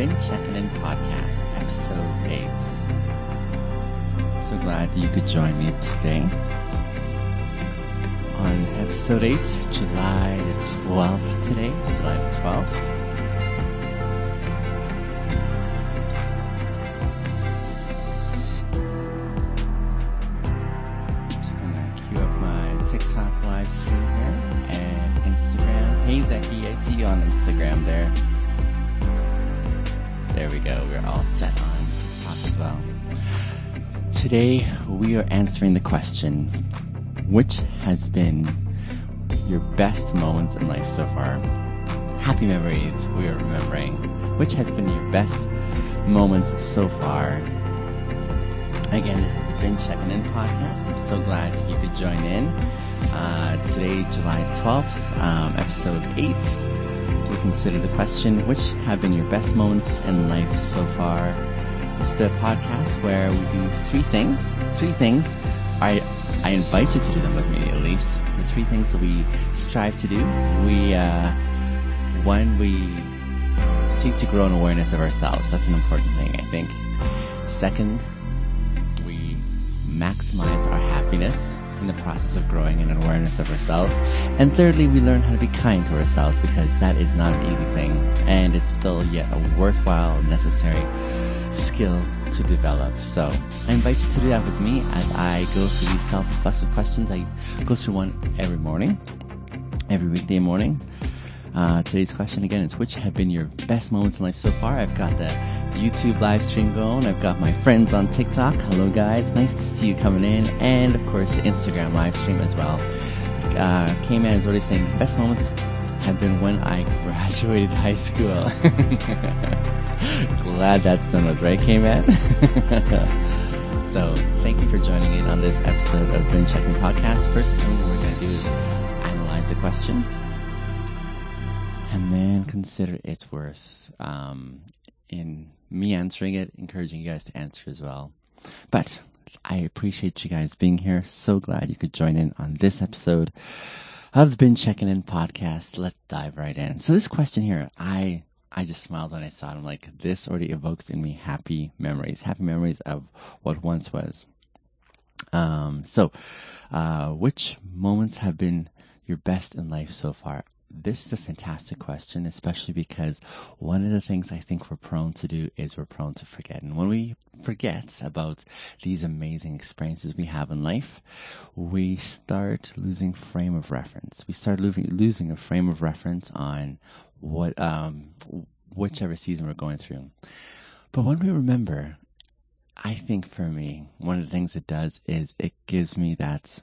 Been Checking In podcast, episode 8. So glad you could join me today. On episode 8, July the 12th today, July the 12th. Answering the question, which has been your best moments in life so far? Happy memories we are remembering. Which has been your best moments so far? Again, this is the Been Checking In podcast. I'm so glad you could join in. Uh, today, July 12th, um, episode 8 we consider the question, which have been your best moments in life so far? Is the podcast where we do three things. Three things. I, I invite you to do them with me at least. The three things that we strive to do. We, uh, one, we seek to grow an awareness of ourselves. That's an important thing, I think. Second, we maximize our happiness in the process of growing an awareness of ourselves. And thirdly, we learn how to be kind to ourselves because that is not an easy thing and it's still yet a worthwhile, necessary skill to develop. So I invite you to do that with me as I go through these self-reflexive questions. I go through one every morning, every weekday morning. Uh, today's question again is which have been your best moments in life so far? I've got the YouTube live stream going. I've got my friends on TikTok. Hello guys, nice to see you coming in, and of course the Instagram live stream as well. Uh, K-Man is already saying best moments have been when I graduated high school. Glad that's done with, right, K-Man? so thank you for joining in on this episode of Been Checking Podcast. First thing we're going to do is analyze the question and then consider its worth um, in me answering it, encouraging you guys to answer as well. But I appreciate you guys being here. So glad you could join in on this episode of the Been Checking In podcast. Let's dive right in. So this question here, I I just smiled when I saw it. I'm like, this already evokes in me happy memories, happy memories of what once was. Um, so, uh, which moments have been your best in life so far? This is a fantastic question, especially because one of the things I think we're prone to do is we're prone to forget. And when we forget about these amazing experiences we have in life, we start losing frame of reference. We start losing, losing a frame of reference on what, um, whichever season we're going through. But when we remember, I think for me, one of the things it does is it gives me that,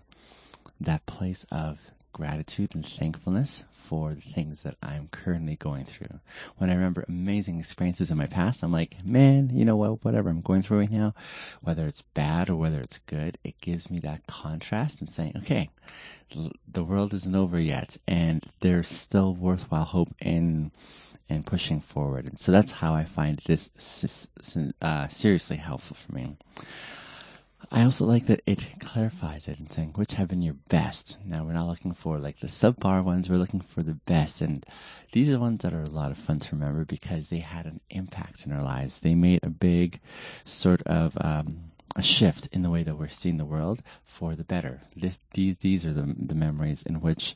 that place of gratitude and thankfulness for the things that I'm currently going through. When I remember amazing experiences in my past, I'm like, man, you know what, whatever I'm going through right now, whether it's bad or whether it's good, it gives me that contrast and saying, okay, the world isn't over yet and there's still worthwhile hope in and pushing forward. And so that's how I find this uh, seriously helpful for me. I also like that it clarifies it and saying which have been your best. Now we're not looking for like the subpar ones, we're looking for the best. And these are the ones that are a lot of fun to remember because they had an impact in our lives. They made a big sort of um, a shift in the way that we're seeing the world for the better. This, these these are the the memories in which,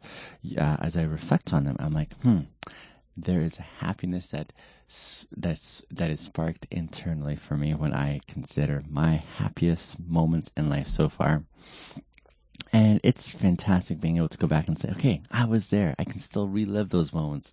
uh, as I reflect on them, I'm like, hmm, there is a happiness that that's that is sparked internally for me when I consider my happiest moments in life so far. And it's fantastic being able to go back and say, okay, I was there. I can still relive those moments.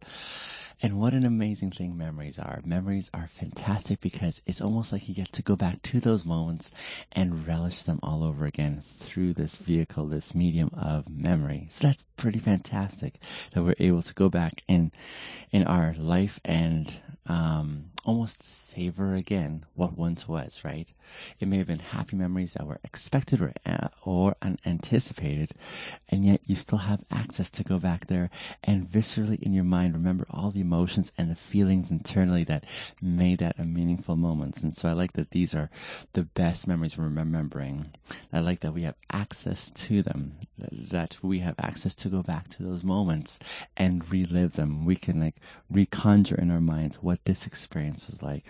And what an amazing thing memories are. Memories are fantastic because it's almost like you get to go back to those moments and relish them all over again through this vehicle, this medium of memory. So that's pretty fantastic that we're able to go back in, in our life and, um, almost savor again what once was, right? It may have been happy memories that were expected or, uh, or unanticipated, and yet you still have access to go back there and viscerally in your mind remember all the emotions and the feelings internally that made that a meaningful moment. And so I like that these are the best memories we're remembering. I like that we have access to them, that we have access to go back to those moments and relive them. We can like reconjure in our minds what this experience was like.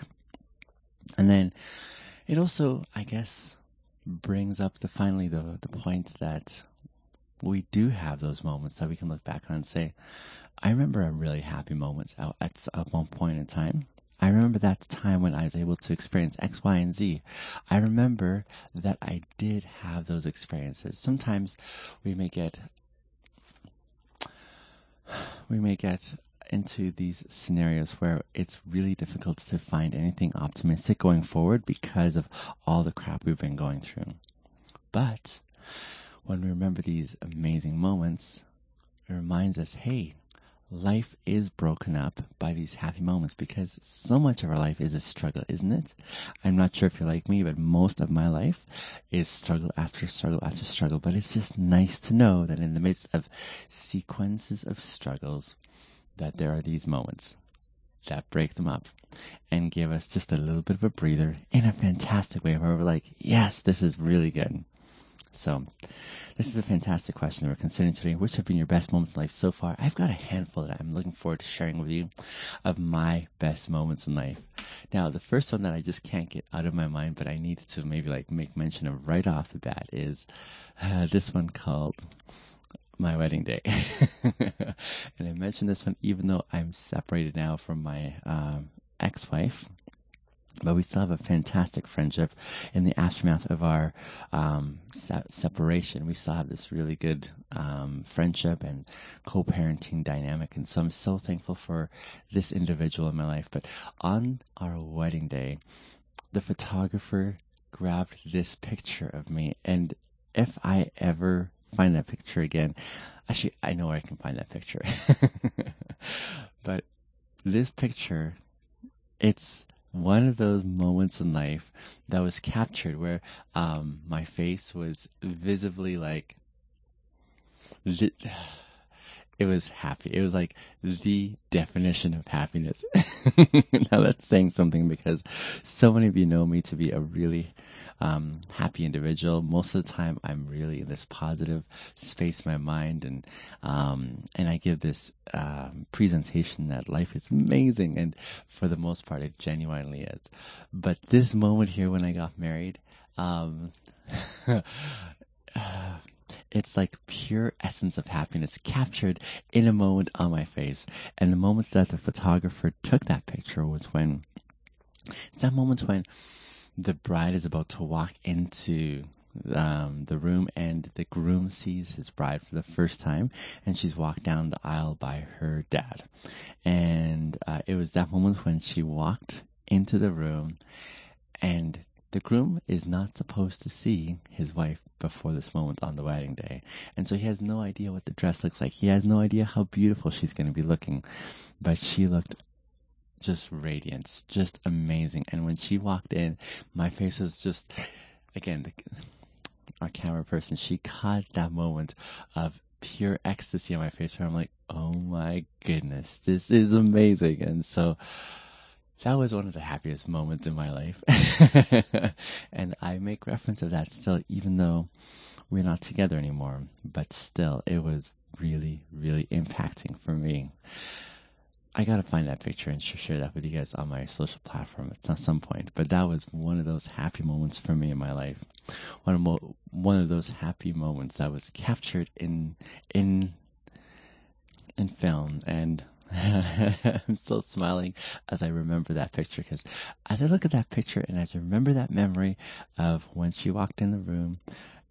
And then it also, I guess, brings up the finally the the point that we do have those moments that we can look back on and say, I remember a really happy moment at, at one point in time. I remember that time when I was able to experience X, Y, and Z. I remember that I did have those experiences. Sometimes we may get we may get into these scenarios where it's really difficult to find anything optimistic going forward because of all the crap we've been going through. But when we remember these amazing moments, it reminds us, hey, life is broken up by these happy moments because so much of our life is a struggle, isn't it? I'm not sure if you're like me, but most of my life is struggle after struggle after struggle. But it's just nice to know that in the midst of sequences of struggles, that there are these moments that break them up and give us just a little bit of a breather in a fantastic way where we're like, yes, this is really good. So, this is a fantastic question that we're considering today. Which have been your best moments in life so far? I've got a handful that I'm looking forward to sharing with you of my best moments in life. Now, the first one that I just can't get out of my mind, but I need to maybe like make mention of right off the bat is uh, this one called my wedding day. and I mentioned this one even though I'm separated now from my um, ex-wife. But we still have a fantastic friendship in the aftermath of our um, se- separation. We still have this really good um, friendship and co-parenting dynamic, and so I'm so thankful for this individual in my life. But on our wedding day, the photographer grabbed this picture of me, and if I ever find that picture again. Actually, I know where I can find that picture. but this picture, it's one of those moments in life that was captured where um, my face was visibly like it was happy. It was like the definition of happiness. now that's saying something because so many of you know me to be a really um, happy individual. Most of the time, I'm really in this positive space in my mind, and um, and I give this um, presentation that life is amazing, and for the most part, it genuinely is. But this moment here, when I got married, um, it's like pure essence of happiness captured in a moment on my face. And the moment that the photographer took that picture was when, it's that moment when the bride is about to walk into um, the room and the groom sees his bride for the first time and she's walked down the aisle by her dad. And uh, it was that moment when she walked into the room and the groom is not supposed to see his wife before this moment on the wedding day. And so he has no idea what the dress looks like. He has no idea how beautiful she's going to be looking. But she looked just radiance, just amazing. And when she walked in, my face was just, again, the, our camera person, she caught that moment of pure ecstasy on my face where I'm like, oh my goodness, this is amazing. And so, that was one of the happiest moments in my life. and I make reference of that still, even though we're not together anymore. But still, it was really, really impacting for me. I gotta find that picture and share that with you guys on my social platform at some point. But that was one of those happy moments for me in my life. One of mo- one of those happy moments that was captured in in in film, and I'm still smiling as I remember that picture because as I look at that picture and as I remember that memory of when she walked in the room,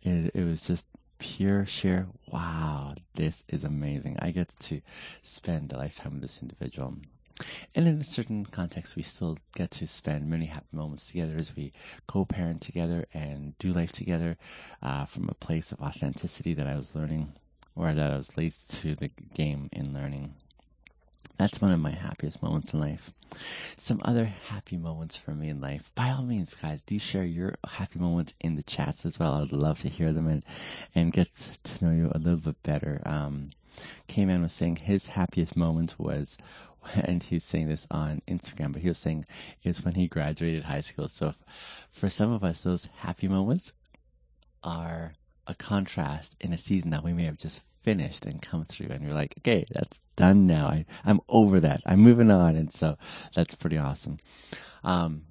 it, it was just pure sheer wow this is amazing. I get to spend a lifetime with this individual. And in a certain context we still get to spend many happy moments together as we co-parent together and do life together uh, from a place of authenticity that i was learning or that i was late to the game in learning That's one of my happiest moments in life. Some other happy moments for me in life. By all means, guys, do share your happy moments in the chats as well. I'd love to hear them and, and get to know you a little bit better. Um, K-Man was saying his happiest moment was, and he's saying this on Instagram, but he was saying it was when he graduated high school. So for some of us, those happy moments are a contrast in a season that we may have just finished and come through and you're like, okay, that's done now. I, I'm over that. I'm moving on. And so that's pretty awesome. Um,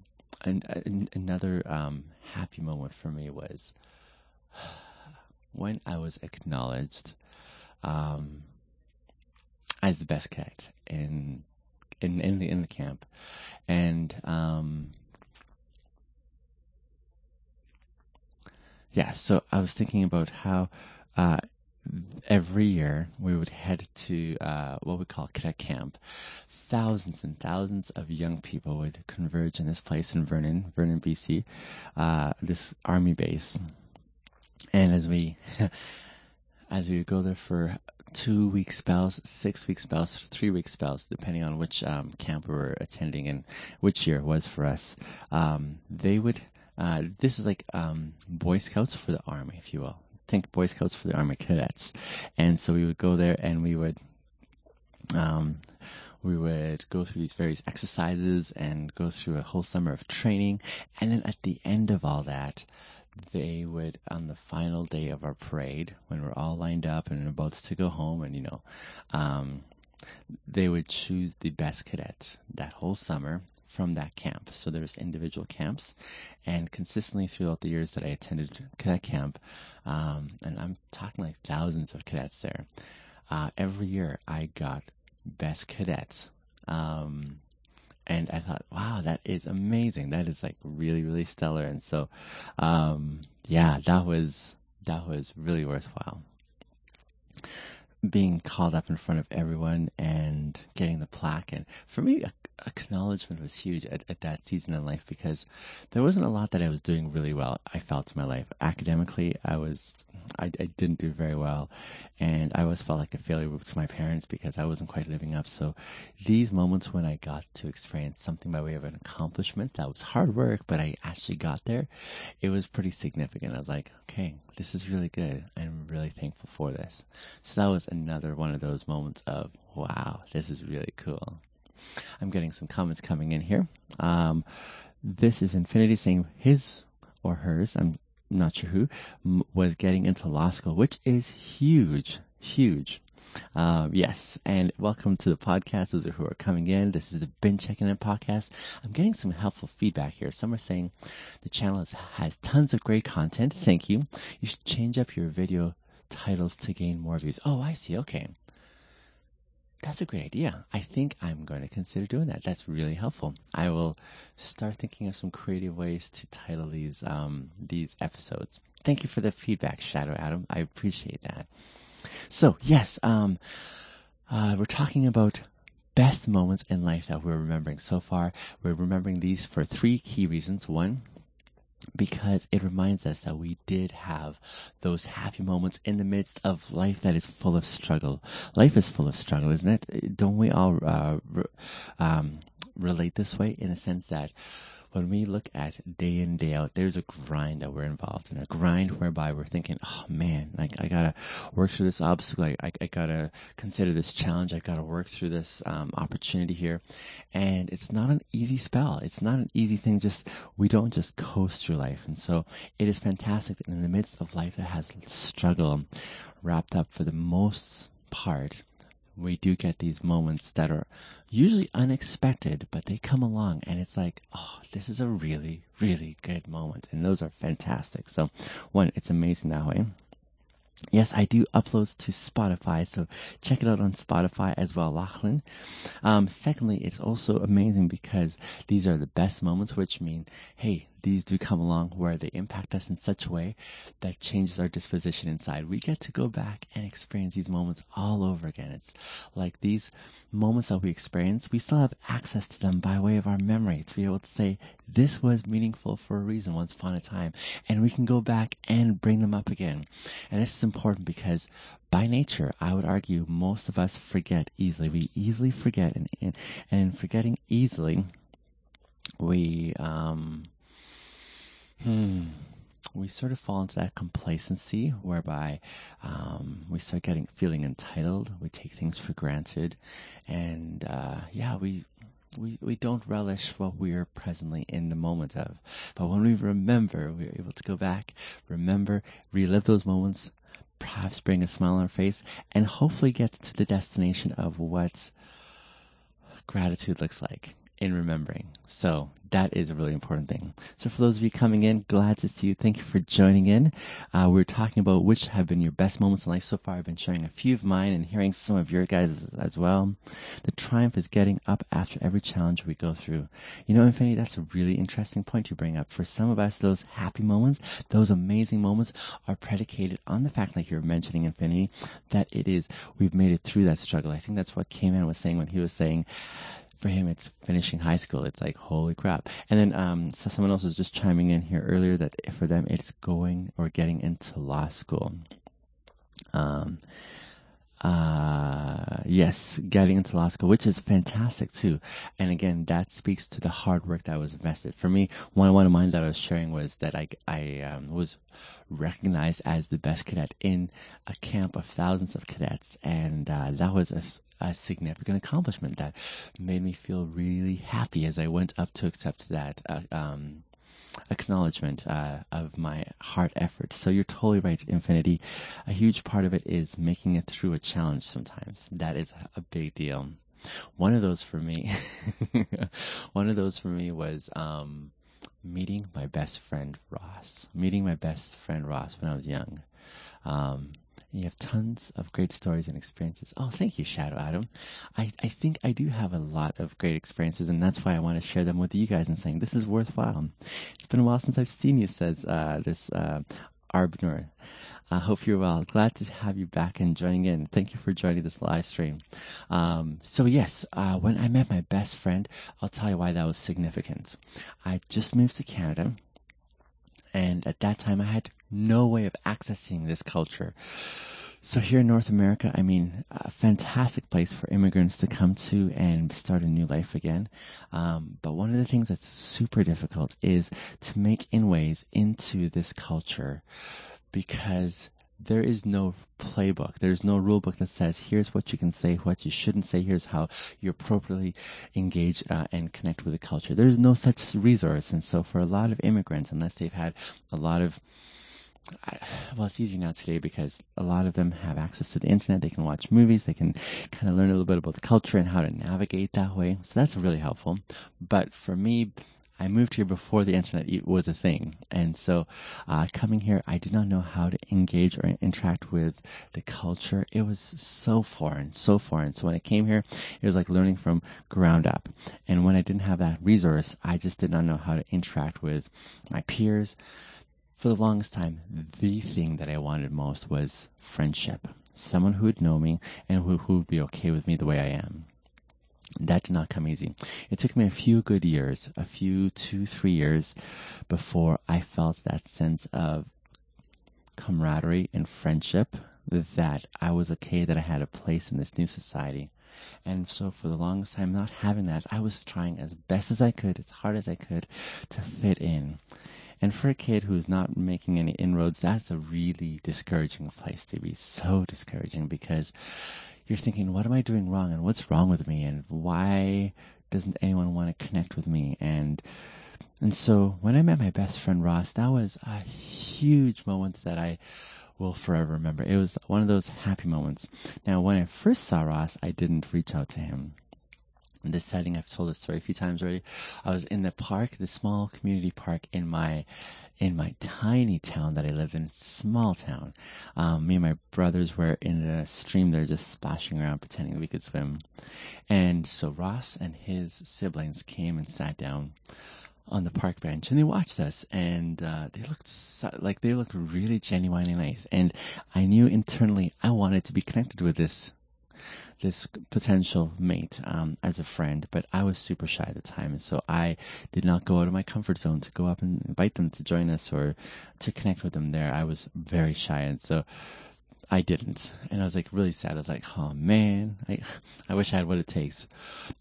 and, and another um, happy moment for me was when I was acknowledged um, as the best cat in in in the in the camp, and um, yeah. So I was thinking about how uh, every year we would head to uh, what we call cadet camp. Thousands and thousands of young people would converge in this place in Vernon, Vernon, BC, uh, this army base. And as we, as we would go there for two week spells, six week spells, three week spells, depending on which um, camp we were attending and which year it was for us, um, they would. Uh, this is like um, Boy Scouts for the Army, if you will think Boy Scouts for the Army Cadets. And so we would go there and we would, um, we would go through these various exercises and go through a whole summer of training. And then at the end of all that, they would, on the final day of our parade, when we're all lined up and about to go home, and you know, um, they would choose the best cadet that whole summer from that camp. So there's individual camps, and consistently throughout the years that I attended cadet camp, um, and I'm talking like thousands of cadets there. Uh, every year I got best cadets. Um, and I thought, wow, that is amazing. That is like really, really stellar. And so, um, yeah, that was, that was really worthwhile being called up in front of everyone and getting the plaque. And for me, acknowledgement was huge at, at that season in life because there wasn't a lot that I was doing really well. I felt in my life academically, I was I, I didn't do very well, and I always felt like a failure to my parents because I wasn't quite living up. So these moments when I got to experience something by way of an accomplishment that was hard work, but I actually got there, it was pretty significant. I was like, okay, this is really good. I'm really thankful for this. So that was another one of those moments of wow, this is really cool. I'm getting some comments coming in here. Um, this is Infinity saying his or hers, I'm not sure who, m- was getting into law school, which is huge, huge. Um, yes, and welcome to the podcast. Those who are coming in, this is the Bin Checking In podcast. I'm getting some helpful feedback here. Some are saying the channel has, has tons of great content. Thank you. You should change up your video titles to gain more views. Oh, I see. Okay. That's a great idea. I think I'm going to consider doing that. That's really helpful. I will start thinking of some creative ways to title these um, these episodes. Thank you for the feedback, Shadow Adam. I appreciate that. So yes, um, uh, we're talking about best moments in life that we're remembering so far. We're remembering these for three key reasons. One, because it reminds us that we did have those happy moments in the midst of life that is full of struggle. Life is full of struggle, isn't it? Don't we all uh, um, relate this way in a sense that when we look at day in day out, there's a grind that we're involved in, a grind whereby we're thinking, oh man, like I gotta work through this obstacle, I, I, I gotta consider this challenge, I gotta work through this um, opportunity here, and it's not an easy spell. It's not an easy thing. Just we don't just coast through life, and so it is fantastic that in the midst of life that has struggle wrapped up for the most part we do get these moments that are usually unexpected, but they come along and it's like, oh, this is a really, really good moment. And those are fantastic. So one, it's amazing that way. Yes, I do uploads to Spotify, so check it out on Spotify as well, Lachlan. Um, secondly, it's also amazing because these are the best moments, which mean, hey, these do come along where they impact us in such a way that changes our disposition inside. We get to go back and experience these moments all over again. It's like these moments that we experience, we still have access to them by way of our memory to be able to say, this was meaningful for a reason once upon a time. And we can go back and bring them up again. And this is important because by nature, I would argue most of us forget easily. We easily forget and, and, and in forgetting easily, we, um, hmm, we sort of fall into that complacency whereby um, we start getting feeling entitled. We take things for granted, and uh, yeah, we we we don't relish what we are presently in the moment of. But when we remember, we are able to go back, remember, relive those moments, perhaps bring a smile on our face, and hopefully get to the destination of what gratitude looks like in remembering. So that is a really important thing. So for those of you coming in, glad to see you. Thank you for joining in. Uh, we're talking about which have been your best moments in life so far. I've been sharing a few of mine and hearing some of your guys as well. The triumph is getting up after every challenge we go through. You know, Infinity, that's a really interesting point to bring up. For some of us, those happy moments, those amazing moments are predicated on the fact, like you're mentioning, Infinity, that it is, we've made it through that struggle. I think that's what K-Man was saying when he was saying, for him it's finishing high school. It's like holy crap. And then um, so someone else was just chiming in here earlier that for them it's going or getting into law school. Um, uh, yes, getting into law school, which is fantastic too. And again, that speaks to the hard work that was invested. For me, one one of mine that I was sharing was that I I um, was recognized as the best cadet in a camp of thousands of cadets, and uh, that was a, a significant accomplishment that made me feel really happy as I went up to accept that uh, um, acknowledgement uh, of my hard effort. So you're totally right, Infinity. A huge part of it is making it through a challenge sometimes. That is a big deal. One of those for me, one of those for me was um, meeting my best friend Ross. Meeting my best friend Ross when I was young. Um, you have tons of great stories and experiences. Oh, thank you, Shadow Adam. I, I think I do have a lot of great experiences, and that's why I want to share them with you guys and saying this is worthwhile. It's been a while since I've seen you, says uh, this uh, Arbner. I hope you're well. Glad to have you back and joining in. Thank you for joining this live stream. Um, so yes, uh, when I met my best friend, I'll tell you why that was significant. I just moved to Canada, and at that time I had no way of accessing this culture. So here in North America, I mean, a fantastic place for immigrants to come to and start a new life again. Um, but one of the things that's super difficult is to make inways into this culture because there is no playbook. There's no rule book that says here's what you can say, what you shouldn't say. Here's how you appropriately engage uh, and connect with the culture. There's no such resource, and so for a lot of immigrants, unless they've had a lot of I, well, it's easy now today because a lot of them have access to the internet. They can watch movies. They can kind of learn a little bit about the culture and how to navigate that way. So that's really helpful. But for me, I moved here before the internet was a thing. And so, uh, coming here, I did not know how to engage or interact with the culture. It was so foreign, so foreign. So when I came here, it was like learning from ground up. And when I didn't have that resource, I just did not know how to interact with my peers for the longest time, the thing that I wanted most was friendship. Someone who would know me and who, who would be okay with me the way I am. That did not come easy. It took me a few good years, a few, two, three years, before I felt that sense of camaraderie and friendship that I was okay that I had a place in this new society. And so for the longest time, not having that, I was trying as best as I could, as hard as I could, to fit in. And for a kid who's not making any inroads, that's a really discouraging place to be. So discouraging because you're thinking, what am I doing wrong and what's wrong with me and why doesn't anyone want to connect with me? And and so when I met my best friend Ross, that was a huge moment that I will forever remember. It was one of those happy moments. Now, when I first saw Ross, I didn't reach out to him in this setting. I've told this story a few times already. I was in the park, the small community park in my in my tiny town that I lived in, small town. Um, me and my brothers were in the stream there just splashing around pretending we could swim. And so Ross and his siblings came and sat down on the park bench and they watched us and uh, they looked so, like they looked really genuinely nice and I knew internally I wanted to be connected with this this potential mate um, as a friend, but I was super shy at the time, and so I did not go out of my comfort zone to go up and invite them to join us or to connect with them there. I was very shy, and so I didn't, and I was like really sad. I was like, oh man, I I wish I had what it takes.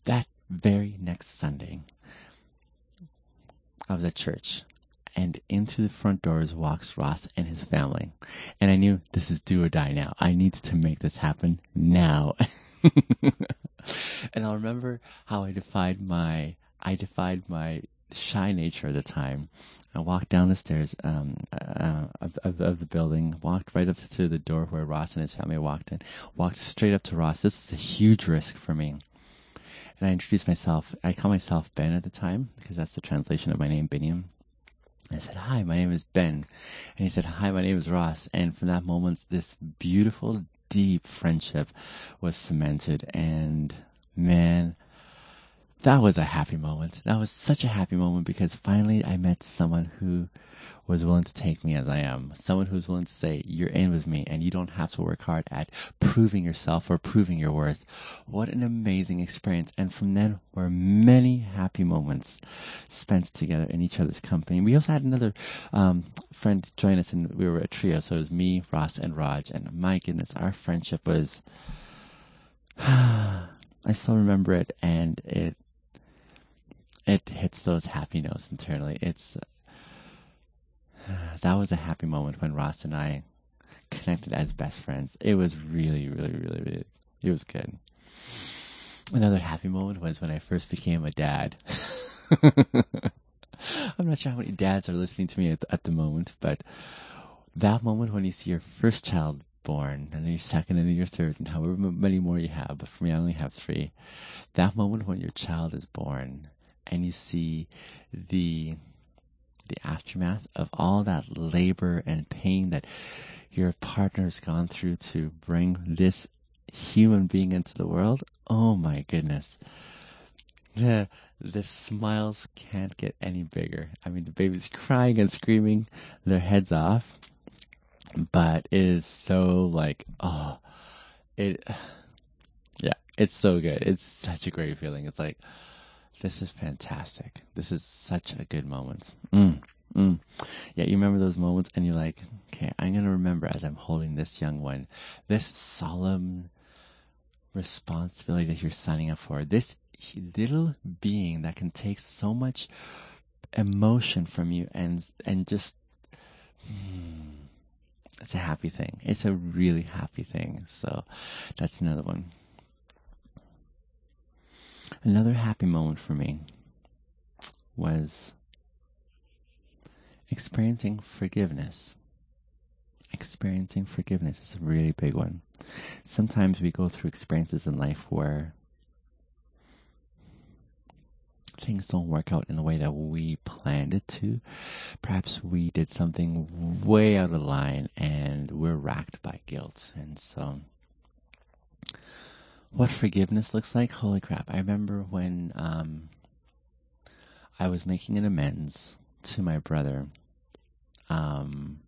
That very next Sunday, I was at church and into the front doors walks Ross and his family. And I knew this is do or die now. I need to make this happen now. and I'll remember how I defied my I defied my shy nature at the time. I walked down the stairs um, uh, of, of, of, the building, walked right up to the door where Ross and his family walked in, walked straight up to Ross. This is a huge risk for me. And I introduced myself. I call myself Ben at the time because that's the translation of my name, Biniam. I said, Hi, my name is Ben. And he said, Hi, my name is Ross. And from that moment, this beautiful, deep friendship was cemented. And man, that was a happy moment. That was such a happy moment because finally I met someone who was willing to take me as I am. Someone who's willing to say, you're in with me and you don't have to work hard at proving yourself or proving your worth. What an amazing experience. And from then were many happy moments spent together in each other's company. We also had another um, friend join us and we were a trio. So it was me, Ross, and Raj. And my goodness, our friendship was, I still remember it and it it hits those happy notes internally. It's that was a happy moment when Ross and I connected as best friends. It was really, really, really, really, it was good. Another happy moment was when I first became a dad. I'm not sure how many dads are listening to me at, at the moment, but that moment when you see your first child born, and then your second, and then your third, and however many more you have, but for me I only have three. That moment when your child is born, and you see the the aftermath of all that labor and pain that your partner's gone through to bring this human being into the world. Oh my goodness. The the smiles can't get any bigger. I mean the baby's crying and screaming their heads off. But it is so like oh it yeah, it's so good. It's such a great feeling. It's like this is fantastic. This is such a good moment. Mm, mm. Yeah, you remember those moments and you're like, okay, I'm going to remember as I'm holding this young one, this solemn responsibility that you're signing up for, this little being that can take so much emotion from you and, and just, mm, it's a happy thing. It's a really happy thing. So that's another one. Another happy moment for me was experiencing forgiveness. Experiencing forgiveness is a really big one. Sometimes we go through experiences in life where things don't work out in the way that we planned it to. Perhaps we did something way out of line and we're racked by guilt. And so what forgiveness looks like. Holy crap. I remember when um, I was making an amends to my brother. Um,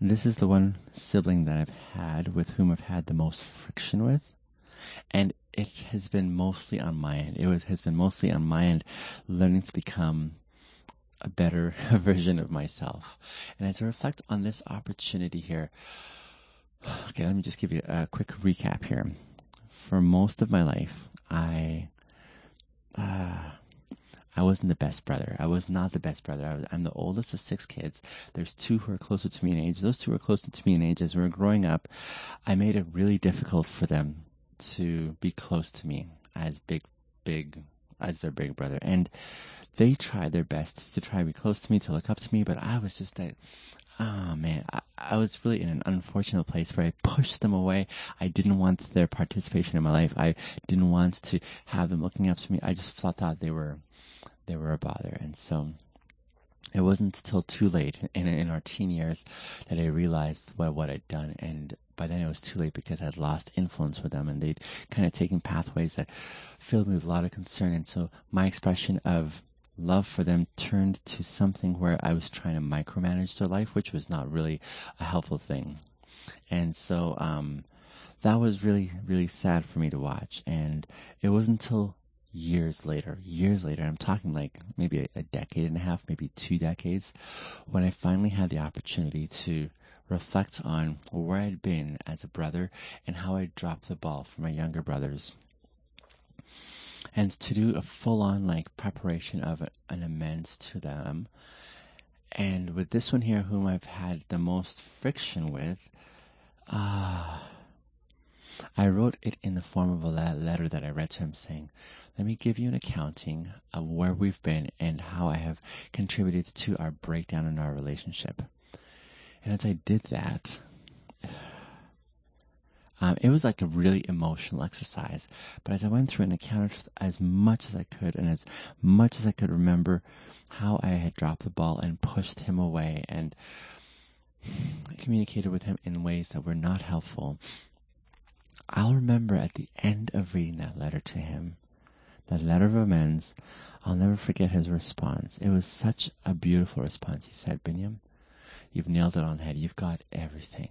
this is the one sibling that I've had with whom I've had the most friction with. And it has been mostly on my end. It was, has been mostly on my end, learning to become a better version of myself. And as I reflect on this opportunity here, okay, let me just give you a quick recap here for most of my life, I uh, I wasn't the best brother. I was not the best brother. I I'm the oldest of six kids. There's two who are closer to me in age. Those two are closer to me in age. As we were growing up, I made it really difficult for them to be close to me as big, big, as their big brother. And they tried their best to try to be close to me, to look up to me, but I was just like, oh man, I, was really in an unfortunate place where I pushed them away. I didn't want their participation in my life. I didn't want to have them looking up to me. I just thought they were, they were a bother. And so it wasn't until too late in, in our teen years that I realized what, what I'd done. And by then it was too late because I'd lost influence with them and they'd kind of taken pathways that filled me with a lot of concern. And so my expression of love for them turned to something where I was trying to micromanage their life, which was not really a helpful thing. And so um, that was really, really sad for me to watch. And it wasn't until years later, years later, I'm talking like maybe a, a decade and a half, maybe two decades, when I finally had the opportunity to reflect on where I'd been as a brother and how I'd dropped the ball for my younger brothers. And to do a full on like preparation of an amends to them. And with this one here, whom I've had the most friction with, uh, I wrote it in the form of a letter that I read to him saying, let me give you an accounting of where we've been and how I have contributed to our breakdown in our relationship. And as I did that, um, it was like a really emotional exercise. But as I went through and accounted as much as I could and as much as I could remember how I had dropped the ball and pushed him away and communicated with him in ways that were not helpful, I'll remember at the end of reading that letter to him, that letter of amends, I'll never forget his response. It was such a beautiful response. He said, Binyam, you've nailed it on the head. You've got everything.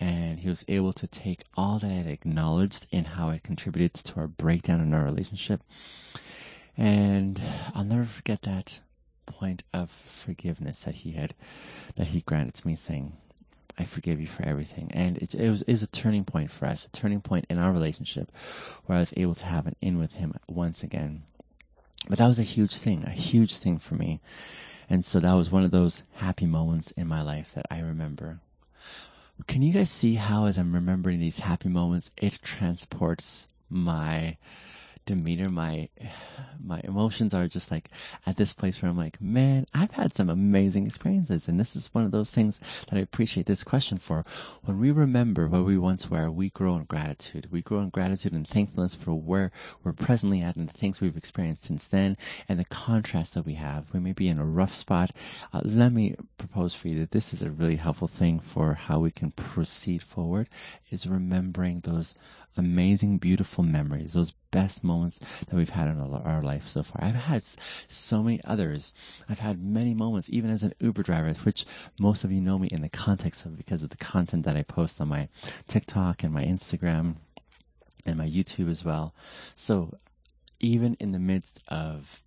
And he was able to take all that I had acknowledged in how it contributed to our breakdown in our relationship. And I'll never forget that point of forgiveness that he had, that he granted to me saying, I forgive you for everything. And it, it was was a turning point for us, a turning point in our relationship, where I was able to have an in with him once again. But that was a huge thing, a huge thing for me. And so that was one of those happy moments in my life that I remember. Can you guys see how, as I'm remembering these happy moments, it transports my demeanor, my my emotions are just like at this place where I'm like, man, I've had some amazing experiences, and this is one of those things that I appreciate this question for. When we remember where we once were, we grow in gratitude. We grow in gratitude and thankfulness for where we're presently at and the things we've experienced since then, and the contrast that we have. We may be in a rough spot. Uh, let me propose for you that this is a really helpful thing for how we can proceed forward. Is remembering those amazing, beautiful memories, those best moments that we've had in our life so far. I've had so many others. I've had many moments, even as an Uber driver, which most of you know me in the context of because of the content that I post on my TikTok and my Instagram and my YouTube as well. So even in the midst of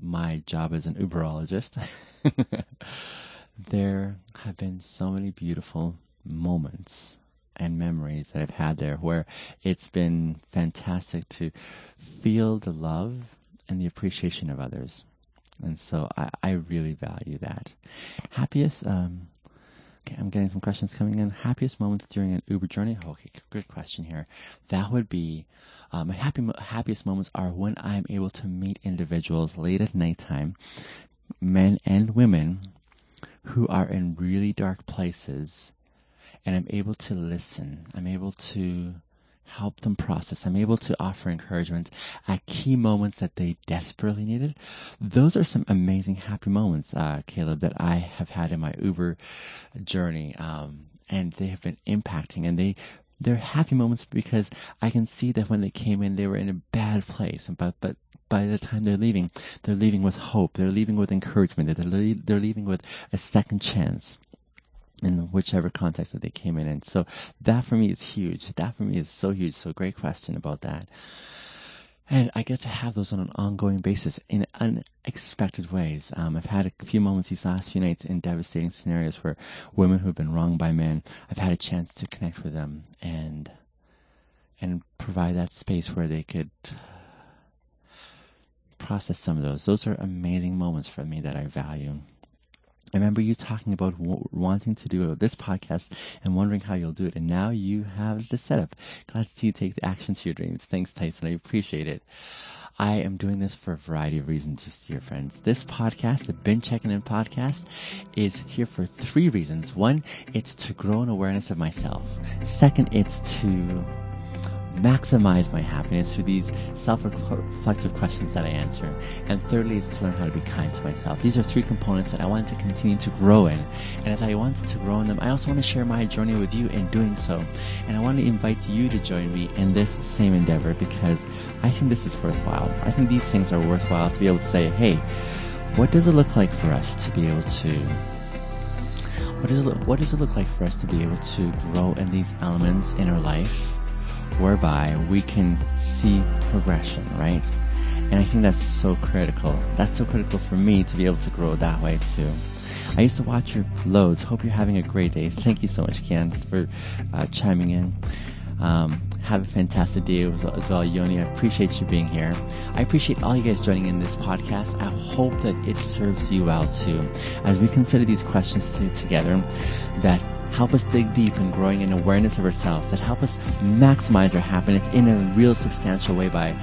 my job as an Uberologist, there have been so many beautiful moments and memories that I've had there where it's been fantastic to feel the love and the appreciation of others. And so I, I really value that. Happiest, um, okay, I'm getting some questions coming in. Happiest moments during an Uber journey? Okay, good question here. That would be, um, my happy, happiest moments are when I'm able to meet individuals late at nighttime, men and women, who are in really dark places and I'm able to listen. I'm able to help them process. I'm able to offer encouragement at key moments that they desperately needed. Those are some amazing happy moments, uh, Caleb, that I have had in my Uber journey. Um, and they have been impacting and they, they're happy moments because I can see that when they came in, they were in a bad place. But, but by the time they're leaving, they're leaving with hope. They're leaving with encouragement. They're, they're leaving with a second chance in whichever context that they came in. And so that for me is huge. That for me is so huge. So great question about that. And I get to have those on an ongoing basis in unexpected ways. Um, I've had a few moments these last few nights in devastating scenarios where women who've been wronged by men, I've had a chance to connect with them and and provide that space where they could process some of those. Those are amazing moments for me that I value. I remember you talking about wanting to do this podcast and wondering how you'll do it, and now you have the setup. Glad to see you take the action to your dreams. Thanks, Tyson. I appreciate it. I am doing this for a variety of reasons, just dear friends. This podcast, the Bin Checking In podcast, is here for three reasons. One, it's to grow an awareness of myself. Second, it's to maximize my happiness through these self-reflective questions that I answer. And thirdly is to learn how to be kind to myself. These are three components that I want to continue to grow in. And as I want to grow in them, I also want to share my journey with you in doing so. And I want to invite you to join me in this same endeavor because I think this is worthwhile. I think these things are worthwhile to be able to say, hey, what does it look like for us to be able to what does, it look, what does it look like for us to be able to grow in these elements in our life whereby we can see progression, right? And I think that's so critical. That's so critical for me to be able to grow that way too. I used to watch your loads. Hope you're having a great day. Thank you so much, Ken, for uh, chiming in. Um, have a fantastic day as well, Yoni. I appreciate you being here. I appreciate all you guys joining in this podcast. I hope that it serves you well too. As we consider these questions to, together that help us dig deep in growing an awareness of ourselves, that help us maximize our happiness in a real substantial way by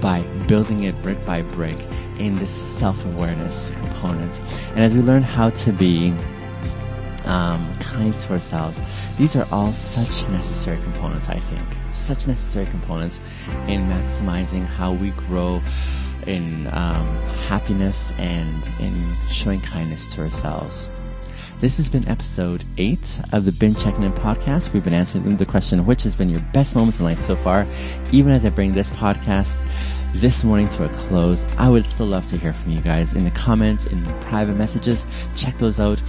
by building it brick by brick in this self-awareness component. And as we learn how to be um, kind to ourselves, these are all such necessary components, I think such necessary components in maximizing how we grow in um, happiness and in showing kindness to ourselves. This has been episode 8 of the Bin Checking In podcast. We've been answering the question, which has been your best moments in life so far? Even as I bring this podcast this morning to a close, I would still love to hear from you guys in the comments, in the private messages. Check those out.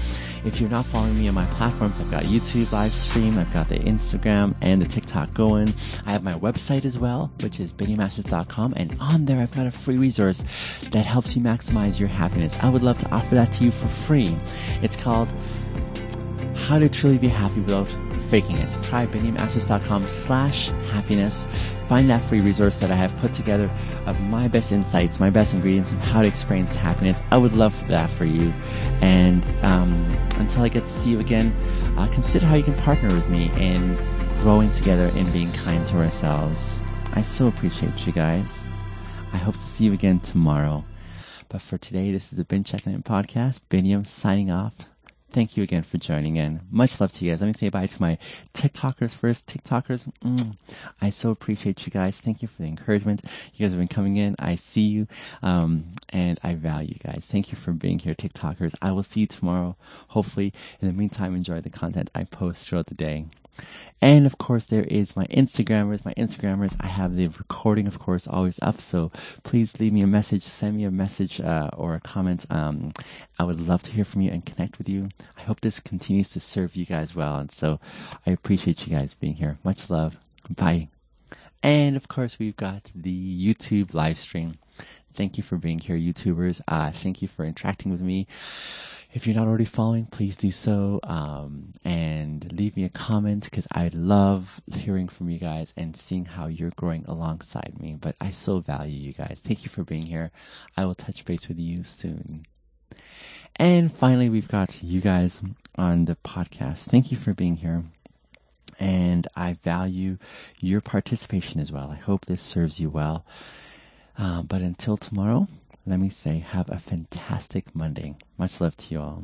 If you're not following me on my platforms, I've got YouTube live stream, I've got the Instagram and the TikTok going. I have my website as well, which is biniamasters.com, and on there I've got a free resource that helps you maximize your happiness. I would love to offer that to you for free. It's called How to Truly Be Happy Without Faking It. Try biniamasters.com slash happiness find that free resource that I have put together of my best insights, my best ingredients of how to experience happiness. I would love that for you. And um, until I get to see you again, uh, consider how you can partner with me in growing together and being kind to ourselves. I so appreciate you guys. I hope to see you again tomorrow. But for today, this is the Bin Checking In podcast. Biniam signing off thank you again for joining in. Much love to you guys. Let me say bye to my TikTokers first. TikTokers, mm, I so appreciate you guys. Thank you for the encouragement. You guys have been coming in. I see you, um, and I value you guys. Thank you for being here, TikTokers. I will see you tomorrow. Hopefully, in the meantime, enjoy the content I post throughout the day. And of course, there is my Instagrammers. My Instagrammers, I have the recording, of course, always up. So please leave me a message, send me a message uh, or a comment. Um, I would love to hear from you and connect with you. I hope this continues to serve you guys well. And so I appreciate you guys being here. Much love. Bye. And of course, we've got the YouTube live stream. Thank you for being here, YouTubers. Uh, thank you for interacting with me. If you're not already following, please do so um, and leave me a comment because I love hearing from you guys and seeing how you're growing alongside me. But I so value you guys. Thank you for being here. I will touch base with you soon. And finally, we've got you guys on the podcast. Thank you for being here. And I value your participation as well. I hope this serves you well. Uh, but until tomorrow, let me say have a fantastic Monday. Much love to you all.